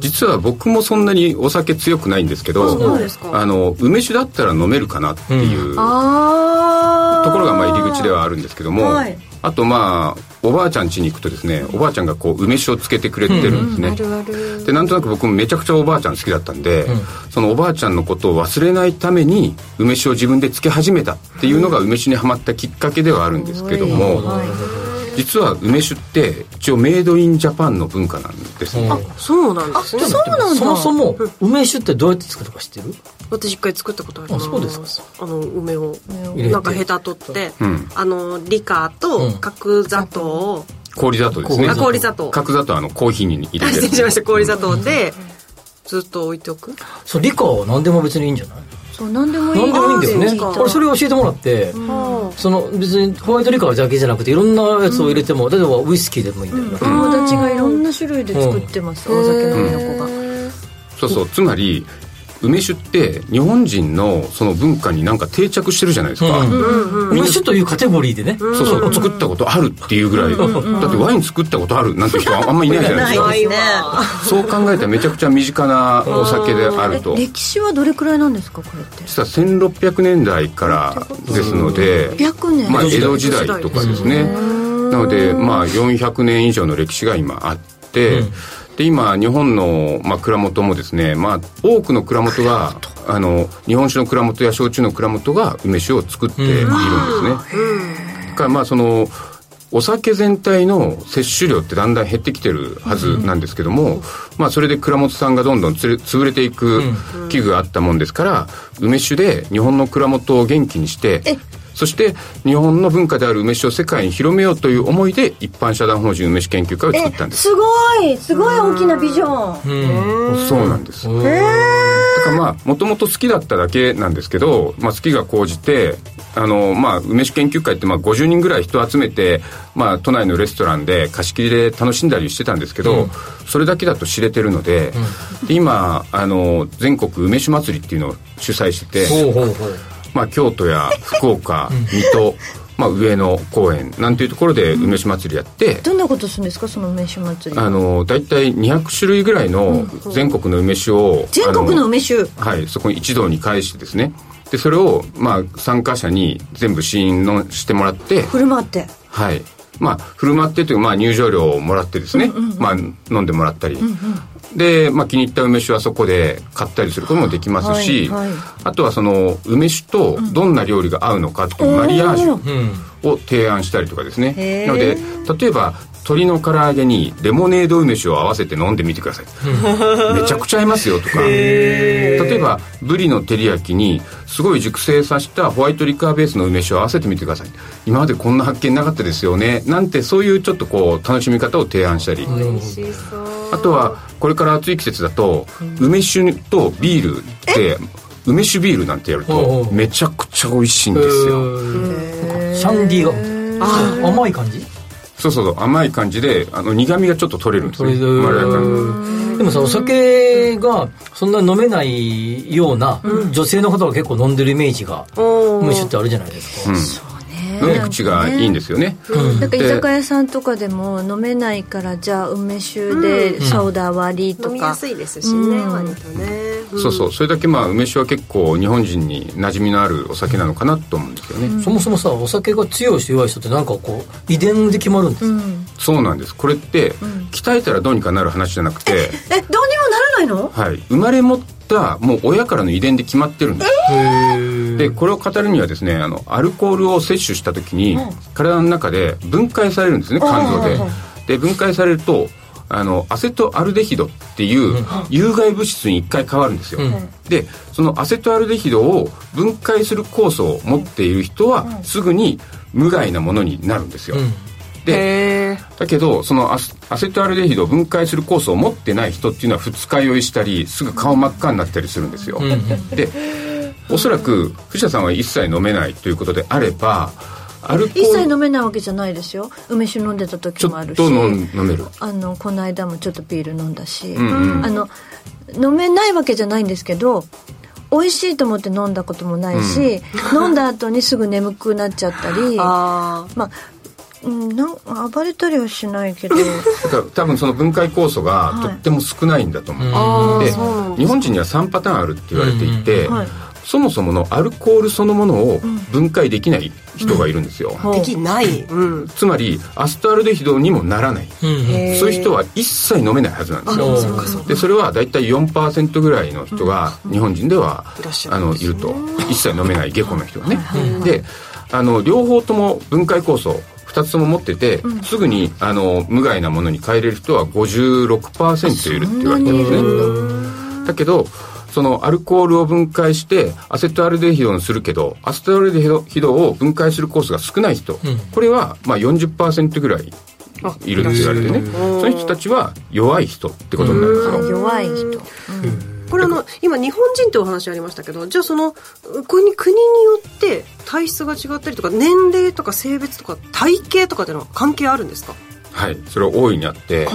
実は僕もそんなにお酒強くないんですけどあの梅酒だったら飲めるかなっていう、ところがまあ入り口ではあるんですけども、はい、あとまあおばあちゃん家に行くとですねおばあちゃんがこう梅酒をつけてくれてるんですね、うん、でなんとなく僕もめちゃくちゃおばあちゃん好きだったんで、うん、そのおばあちゃんのことを忘れないために梅酒を自分でつけ始めたっていうのが梅酒にはまったきっかけではあるんですけども、実は梅酒って一応メイドインジャパンの文化なんです。ね、あそうなんですね。そうなんだ。そもそも梅酒ってどうやって作るか知ってる？私一回作ったことあります。あそうですか。あの梅をなんかヘタ取って、うん、あのリカーと角砂糖を、氷砂糖ですね。氷砂糖。角砂糖あのコーヒーに入れて失礼しました。氷砂糖でずっと置いておく。そうリカは何でも別にいいんじゃない？そう何でもいい何でもいいんだよね。俺それを教えてもらって、うん、その別にホワイトリカーだけじゃなくていろんなやつを入れても、うん、例えばウイスキーでもいいんだよ、ね、友達がいろんな種類で作ってます、お酒飲みの子がそうそう。つまり梅酒って日本人のその文化になんか定着してるじゃないですか、うん、梅酒というカテゴリーでね。そうそう。作ったことあるっていうぐらい。だってワイン作ったことあるなんて人はあんまりいないじゃないですか。そう考えたらめちゃくちゃ身近なお酒であると。歴史はどれくらいなんですかこれって？実は1600年代からですので、まあ、江戸時代とかですね。なのでまあ400年以上の歴史が今あって、うんで今日本の、まあ、蔵元もですね、まあ、多くの蔵元があの日本酒の蔵元や焼酎の蔵元が梅酒を作っているんですね、だからまあそのお酒全体の摂取量ってだんだん減ってきてるはずなんですけども、まあそれで蔵元さんがどんどんつれ潰れていく危惧があったもんですから、梅酒で日本の蔵元を元気にしてそして日本の文化である梅酒を世界に広めようという思いで一般社団法人梅酒研究会を作ったんです。すごい。すごい大きなビジョン。そうなんです。へえだからまあもともと好きだっただけなんですけど、まあ、好きが高じてあの、まあ、梅酒研究会ってまあ50人ぐらい人集めて、まあ、都内のレストランで貸し切りで楽しんだりしてたんですけど、うん、それだけだと知れてるのでうん、で今あの全国梅酒祭りっていうのを主催しててほうほうほうまあ、京都や福岡水戸まあ、上野公園なんていうところで梅酒祭りやって、どんなことするんですか？その梅酒祭り。あの大体200種類ぐらいの全国の梅酒を、全国の梅酒？はいそこに一堂に会してですね。でそれを、まあ、参加者に全部試飲のしてもらって。振る舞って。はい。まあ振る舞ってというまあ入場料をもらってですね、うんうんうん、まあ飲んでもらったり、うんうんで、まあ、気に入った梅酒はそこで買ったりすることもできますし、はいはい、あとはその梅酒とどんな料理が合うのかっていうマリアージュを提案したりとかですね、なので例えば鶏の唐揚げにレモネード梅酒を合わせて飲んでみてください。(laughs) めちゃくちゃ合いますよとか。例えばブリの照り焼きにすごい熟成させたホワイトリカーベースの梅酒を合わせてみてください。今までこんな発見なかったですよね。なんてそういうちょっとこう楽しみ方を提案したり。あとはこれから暑い季節だと梅酒とビールって梅酒ビールなんてやるとめちゃくちゃ美味しいんですよ。シャンディが。甘い感じ？そうそう甘い感じであの苦みがちょっと取れるんですね。まろやかにでもさお酒がそんな飲めないような女性の方が結構飲んでるイメージが梅酒ってあるじゃないですか、うん飲み口がいいんですよね、うん、なんか居酒屋さんとかでも飲めないからじゃあ梅酒でソーダ割りとか、飲みやすいですしね、割とね、そうそう。それだけまあ梅酒は結構日本人に馴染みのあるお酒なのかなと思うんですよね、そもそもさお酒が強い人弱い人ってなんかこう遺伝で決まるんですそうなんです。これって、鍛えたらどうにかなる話じゃなくて。(laughs) えどうにもならないの？はい。生まれ持ったもう親からの遺伝で決まってるんです、えー、でこれを語るにはですねあのアルコールを摂取した時に、体の中で分解されるんですね肝臓で、で分解されるとあのアセトアルデヒドっていう有害物質に一回変わるんですよ、うん、でそのアセトアルデヒドを分解する酵素を持っている人はすぐに無害なものになるんですよ、うんでだけどそのアセトアルデヒドを分解する酵素を持ってない人っていうのは二日酔いしたりすぐ顔真っ赤になったりするんですよ、でおそらく藤田さんは一切飲めないということであればアルコール一切飲めないわけじゃないですよ。梅酒飲んでた時もあるし。ちょっと飲める。あのこの間もちょっとビール飲んだし、うんうん、あの飲めないわけじゃないんですけど美味しいと思って飲んだこともないし、うん、飲んだ後にすぐ眠くなっちゃったり (laughs) まあうん、なん暴れたりはしないけど。(laughs) 多分その分解酵素がとっても少ないんだと思う、はい、で日本人には3パターンあるって言われていて、うんはい、そもそものアルコールそのものを分解できない人がいるんですよ、うん、できない、うん、つまりアスタルデヒドにもならない、うん、そういう人は一切飲めないはずなんですよ。でそれは大体4%ぐらいの人が日本人では、あのいると。一切飲めない下戸の人がね、であの両方とも分解酵素2つとも持ってて、すぐにあの無害なものに変えれる人は56%いるって言われてるんですね。だけどそのアルコールを分解してアセトアルデヒドにするけどアセトアルデヒドを分解するコースが少ない人、うん、これはまあ40%ぐらいいるって言われてね。そういう人たちは弱い人ってことになるんですよ。弱い人、うんこれあの今日本人ってお話ありましたけどじゃあその国国によって体質が違ったりとか年齢とか性別とか体型とかっていうのは関係あるんですか？はい。それは大いにあって。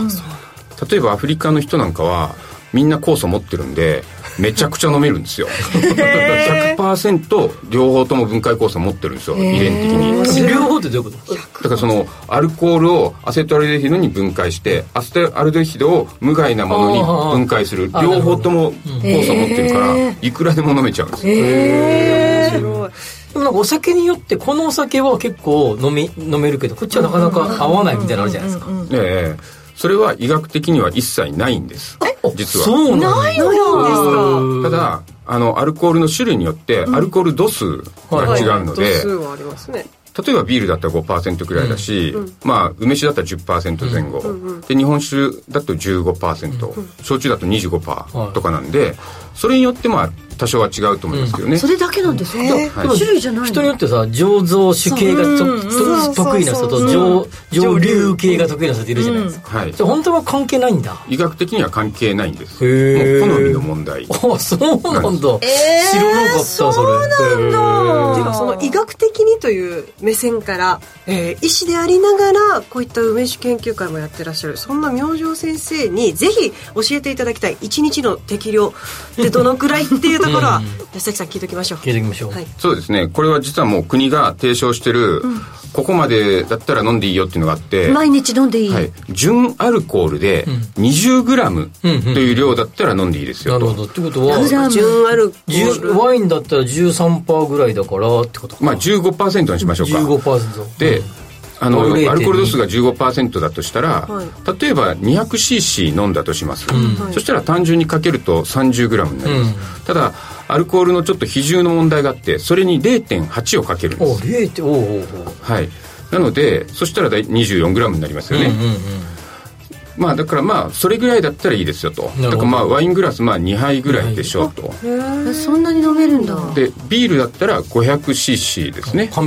例えばアフリカの人なんかはみんな酵素持ってるんでめちゃくちゃ飲めるんですよ。100%両方とも分解酵素持ってるんですよ。遺伝的に。両方ってどういうこと？だからそのアルコールをアセトアルデヒドに分解してアセトアルデヒドを無害なものに分解する。両方とも酵素持ってるからいくらでも飲めちゃうんですよ。へえ面白い。でもなんかお酒によってこのお酒は結構飲み飲めるけどこっちはなかなか合わないみたいなのあるじゃないですか。ええそれは医学的には一切ないんです。実は。そうないのですか？ただあのアルコールの種類によってアルコール度数が違うので、度数はありますね。例えばビールだったら5%ぐらいだし、うん、まあ梅酒だったら10%前後、うん、で日本酒だと15%、うん、焼酎だと25%とかなんで、それによってまあ多少は違うと思いますけどね、それだけなんですか、はい、種類じゃない人によってさ醸造酒系が得意な人と蒸蒸留系が得意な人っているじゃないですか、はい、じゃ本当は関係ないんだ。医学的には関係ないんです。へ好みの問題。(laughs) あそうなんだ、えー、知らなかったそれ。そうなんだ。ていうかその医学的にという目線から、えー、医師でありながらこういった梅酒研究会もやってらっしゃる。そんな明星先生にぜひ教えていただきたい。1日の適量ってどのくらいっていうところは安崎さん聞いておきましょう。聞いておきましょう、はい、そうですね。これは実はもう国が提唱してる、うん、ここまでだったら飲んでいいよっていうのがあって。毎日飲んでいい、はい、純アルコールで 20g という量だったら飲んでいいですよ、なるほど。ってことは純アルコール。ワインだったら13%ぐらいだからってことか。まあ15%にしましょうか。15%で、あのアルコール度数が15%だとしたら、はい、例えば 200cc 飲んだとします、うん、そしたら単純にかけると 30g になります、うん、ただアルコールのちょっと比重の問題があってそれに0.8をかけるんです。おおはい。なのでそしたら 24g になりますよね、うんうんうんまあだからまあそれぐらいだったらいいですよと。だからまあワイングラスまあ2杯ぐらいでしょうとそんなに飲めるんだ。でビールだったら 500cc ですね。ロ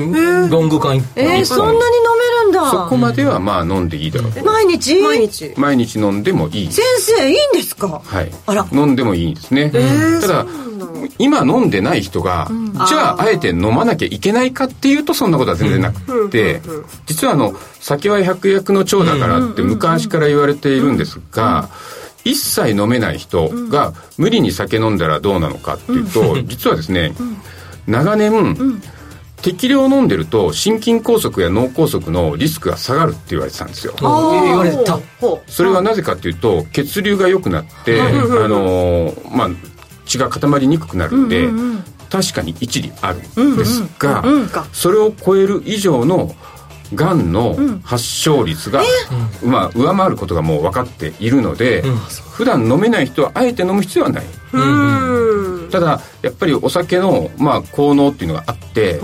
ング缶えー、そんなに飲めるんだ。そこまではまあ飲んでいいだろう。毎日？毎日。毎日飲んでもいい。先生いいんですか？はい。あら。飲んでもいいですね。ただ今飲んでない人が、うん、じゃああえて飲まなきゃいけないかっていうとそんなことは全然なくて、実はあの酒は百薬の長だからって昔から言われているんですが、一切飲めない人が無理に酒飲んだらどうなのかっていうと、実はですね、長年、適量飲んでると心筋梗塞や脳梗塞のリスクが下がるって言われてたんですよ。言われた。それはなぜかっていうと血流が良くなって、あのまあ血が固まりにくくなるんで、確かに一理あるんですが、それを超える以上のがん。の発症率が、うん、まあ、上回ることがもう分かっているので、うん、普段飲めない人はあえて飲む必要はない、ただやっぱりお酒の、まあ、効能っていうのがあって、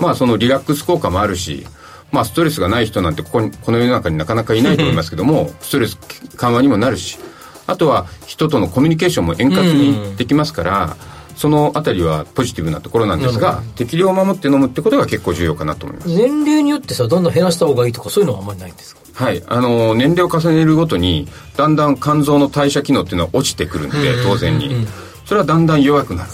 まあ、そのリラックス効果もあるしまあ、ストレスがない人なんてここにこの世の中になかなかいないと思いますけども (laughs) ストレス緩和にもなるしあとは人とのコミュニケーションも円滑にできますから、そのあたりはポジティブなところなんですが、適量を守って飲むってことが結構重要かなと思います。年齢によってさどんどん減らした方がいいとかそういうのはあんまりないんですか？はい。あの年齢を重ねるごとにだんだん肝臓の代謝機能っていうのは落ちてくるんで、当然に、それはだんだん弱くなる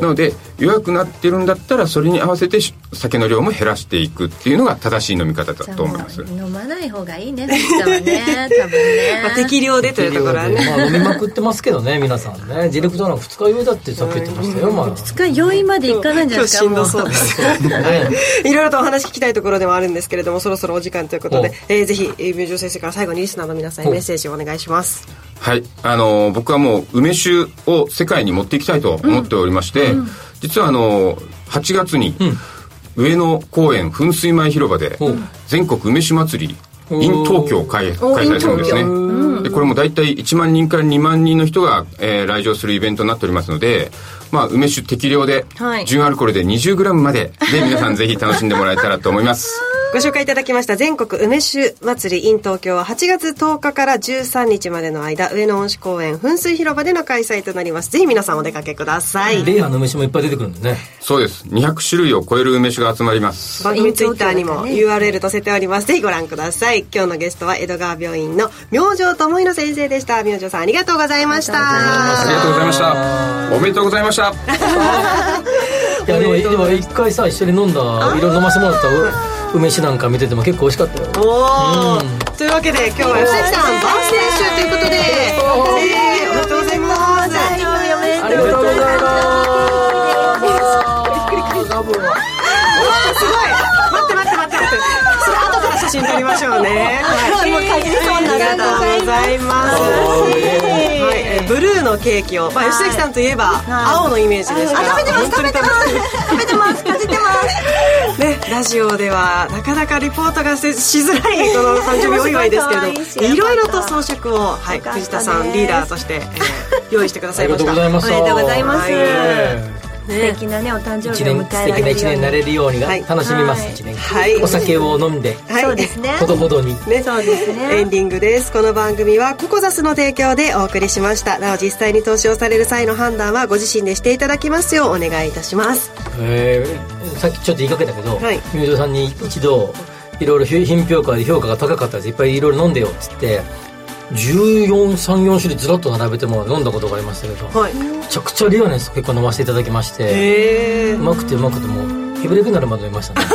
なので弱くなってるんだったらそれに合わせて酒の量も減らしていくっていうのが正しい飲み方だと思います。飲まない方がいいねね (laughs) 多分ね、まあ、適量でというところはね、まあ、飲みまくってますけどね皆さんね。ディレクターの二日酔いだってさっき言ってましたよ、まあ、二日酔いまでいかないんじゃないですかしんどそうですいろいろとお話聞きたいところではあるんですけれどもそろそろお時間ということで、えー、ぜひ明星先生から最後にリスナーの皆さんにメッセージをお願いしますはいあのー、僕はもう梅酒を世界に持っていきたいと思っておりまして、うん、実はあのー、8月に、上野公園噴水前広場で全国梅酒祭り in 東京開開催するんですね。でこれも大体1万人から2万人の人が、えー、来場するイベントになっておりますのでまあ、梅酒適量で、はい、純アルコールで 20g までで皆さんぜひ楽しんでもらえたらと思います (laughs) ご紹介いただきました全国梅酒祭り in 東京は8月10日から13日までの間上野恩賜公園噴水広場での開催となります。ぜひ皆さんお出かけください。レアの梅酒もいっぱい出てくるんですね。そうです。200種類を超える梅酒が集まります。番組ツイッターにも URL 載せております。ぜひご覧ください。今日のゲストは江戸川病院の明星智弘先生でした。明星さんありがとうございました。ありがとうございました。おめでとうございました。(laughs) いやでもでも一回さ一緒に飲んだいろいろ飲ませてもらった梅酒なんか見てても結構美味しかったよ。おお、うん、というわけで今日は吉崎さんバースデー週ということで、えー、おめでとうございます。ありがとうございます。す。ごい待って待って待って写真撮りましょうねはいもうありがとうございます。はい、ブルーのケーキを、まあ、吉崎さんといえば、青のイメージです。から食べてます。食べてます。食べてます。かじってますねラジオではなかなかリポートがしづらい (laughs) この誕生日お祝いですけれどいろいろと装飾を、はい、藤田さんリーダーとして、えー、用意してくださいました。ありがとうございます。おめでとうございます、素敵なねお誕生日を迎えられるように。素敵な一年になれるように楽しみます一年、はい、お酒を飲んで、はい、そうですね。ほどほどに。ね。そうですね。エンディングです。この番組はココザスの提供でお送りしました。なお実際に投資をされる際の判断はご自身でしていただきますようお願いいたします。えー、さっきちょっと言いかけたけど、はい、ミュージさんに一度いろいろ品評価で評価が高かったです。いっぱいいろいろ飲んでよっつって1434種類ずらっと並べても飲んだことがありましたけど、はい、めちゃくちゃリアなやつ結構飲ませていただきましてうまくてうまくてもうヘブレクなるまで飲みましたね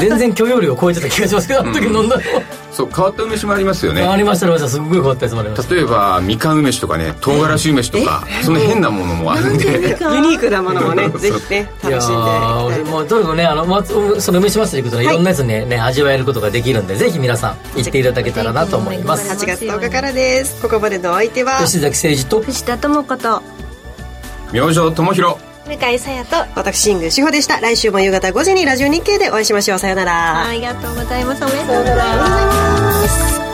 全然許容量を超えてた気がしますけどあの時飲んだの、そう変わった梅酒もありますよね。ありましたありました。すっごい変わったやつもありました例えばみかん梅酒とかね唐辛子梅酒とかその変なものもあるんで。ユニークなものもね (laughs) ぜひね楽しんでもうとにかくねあの、ま、その梅酒祭り行くといろんなやつね,、ね味わえることができるんでぜひ皆さん行っていただけたらなと思います。8月10日からです。ここまでのお相手は？吉崎誠。二と藤田智子と。明星智弘向井さやと。私新宮志保でした。来週も夕方5時にラジオ日経でお会いしましょう。さよなら。ありがとうございます。おめでとうございます